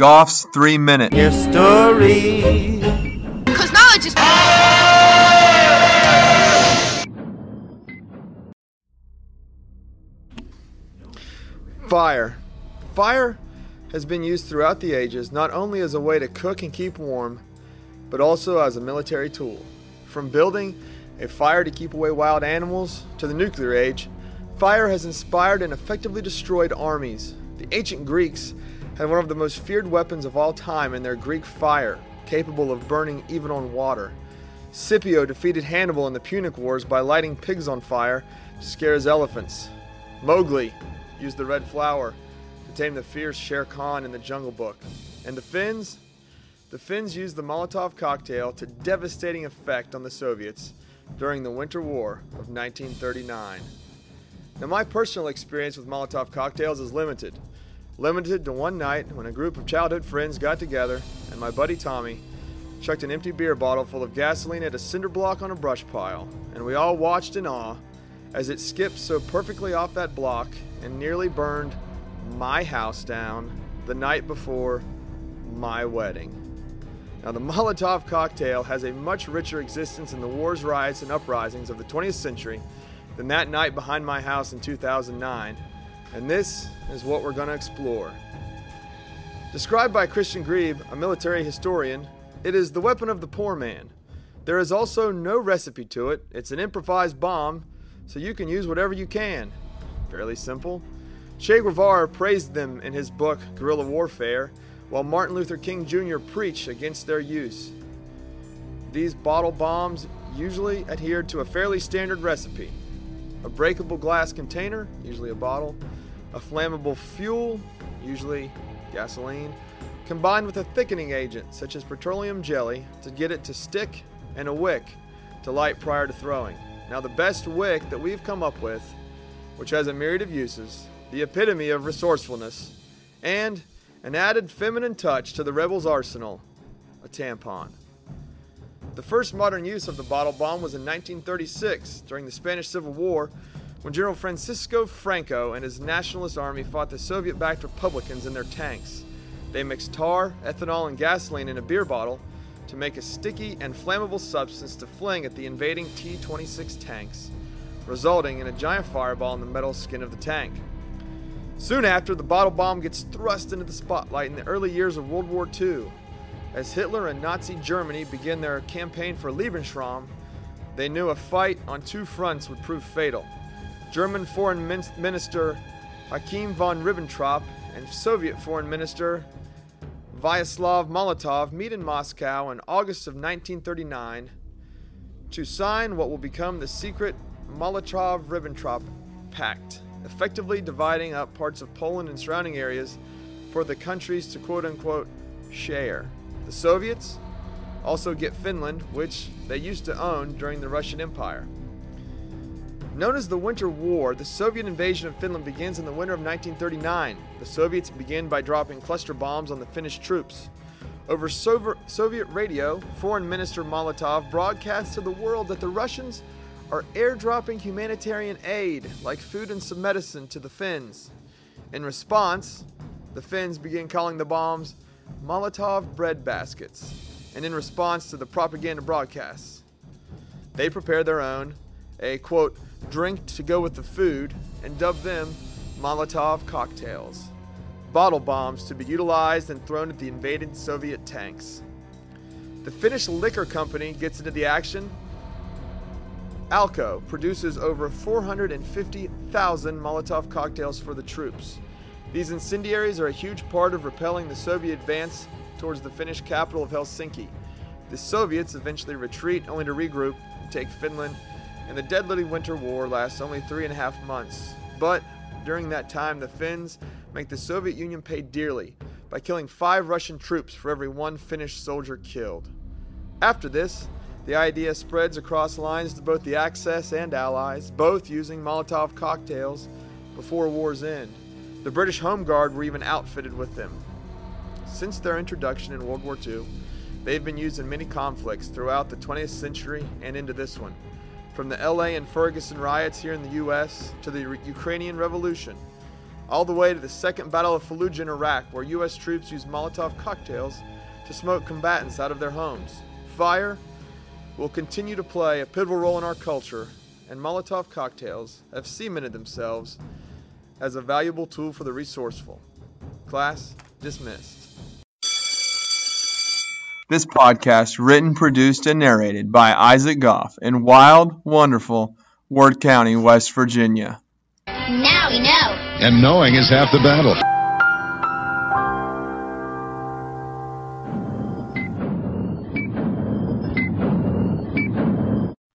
Goff's three minute history. Because knowledge is. Fire. Fire has been used throughout the ages not only as a way to cook and keep warm, but also as a military tool. From building a fire to keep away wild animals to the nuclear age, fire has inspired and effectively destroyed armies. The ancient Greeks had one of the most feared weapons of all time in their Greek fire, capable of burning even on water. Scipio defeated Hannibal in the Punic Wars by lighting pigs on fire to scare his elephants. Mowgli used the red flower to tame the fierce Shere Khan in the Jungle Book. And the Finns? The Finns used the Molotov cocktail to devastating effect on the Soviets during the Winter War of 1939. Now, my personal experience with Molotov cocktails is limited. Limited to one night when a group of childhood friends got together and my buddy Tommy chucked an empty beer bottle full of gasoline at a cinder block on a brush pile, and we all watched in awe as it skipped so perfectly off that block and nearly burned my house down the night before my wedding. Now, the Molotov cocktail has a much richer existence in the wars, riots, and uprisings of the 20th century than that night behind my house in 2009, and this is what we're going to explore. Described by Christian Grieb, a military historian, it is the weapon of the poor man. There is also no recipe to it, it's an improvised bomb, so you can use whatever you can. Fairly simple. Che Guevara praised them in his book Guerrilla Warfare, while Martin Luther King Jr. preached against their use. These bottle bombs usually adhered to a fairly standard recipe a breakable glass container, usually a bottle, a flammable fuel, usually gasoline, combined with a thickening agent such as petroleum jelly to get it to stick, and a wick to light prior to throwing. Now, the best wick that we've come up with, which has a myriad of uses, the epitome of resourcefulness, and an added feminine touch to the rebels' arsenal a tampon. The first modern use of the bottle bomb was in 1936 during the Spanish Civil War when General Francisco Franco and his nationalist army fought the Soviet backed Republicans in their tanks. They mixed tar, ethanol, and gasoline in a beer bottle to make a sticky and flammable substance to fling at the invading T 26 tanks, resulting in a giant fireball in the metal skin of the tank. Soon after, the bottle bomb gets thrust into the spotlight in the early years of World War II. As Hitler and Nazi Germany begin their campaign for Lebensraum, they knew a fight on two fronts would prove fatal. German Foreign Minister Joachim von Ribbentrop and Soviet Foreign Minister Vyacheslav Molotov meet in Moscow in August of 1939 to sign what will become the secret Molotov Ribbentrop Pact, effectively dividing up parts of Poland and surrounding areas for the countries to quote unquote share. The Soviets also get Finland, which they used to own during the Russian Empire. Known as the Winter War, the Soviet invasion of Finland begins in the winter of 1939. The Soviets begin by dropping cluster bombs on the Finnish troops. Over Soviet radio, Foreign Minister Molotov broadcasts to the world that the Russians are airdropping humanitarian aid, like food and some medicine, to the Finns. In response, the Finns begin calling the bombs Molotov bread baskets, and in response to the propaganda broadcasts, they prepare their own, a quote, drink to go with the food, and dub them Molotov cocktails, bottle bombs to be utilized and thrown at the invaded Soviet tanks. The Finnish liquor company gets into the action. Alko produces over 450,000 Molotov cocktails for the troops. These incendiaries are a huge part of repelling the Soviet advance towards the Finnish capital of Helsinki. The Soviets eventually retreat only to regroup and take Finland and the deadly winter war lasts only three and a half months. But during that time, the Finns make the Soviet Union pay dearly by killing five Russian troops for every one Finnish soldier killed. After this, the idea spreads across lines to both the Axis and Allies, both using Molotov cocktails before war's end. The British Home Guard were even outfitted with them. Since their introduction in World War II, they've been used in many conflicts throughout the 20th century and into this one. From the LA and Ferguson riots here in the US to the Ukrainian Revolution, all the way to the Second Battle of Fallujah in Iraq, where U.S. troops used Molotov cocktails to smoke combatants out of their homes. Fire will continue to play a pivotal role in our culture, and Molotov cocktails have cemented themselves as a valuable tool for the resourceful. Class dismissed. This podcast written, produced, and narrated by Isaac Goff in wild, wonderful Ward County, West Virginia. Now we know. And knowing is half the battle.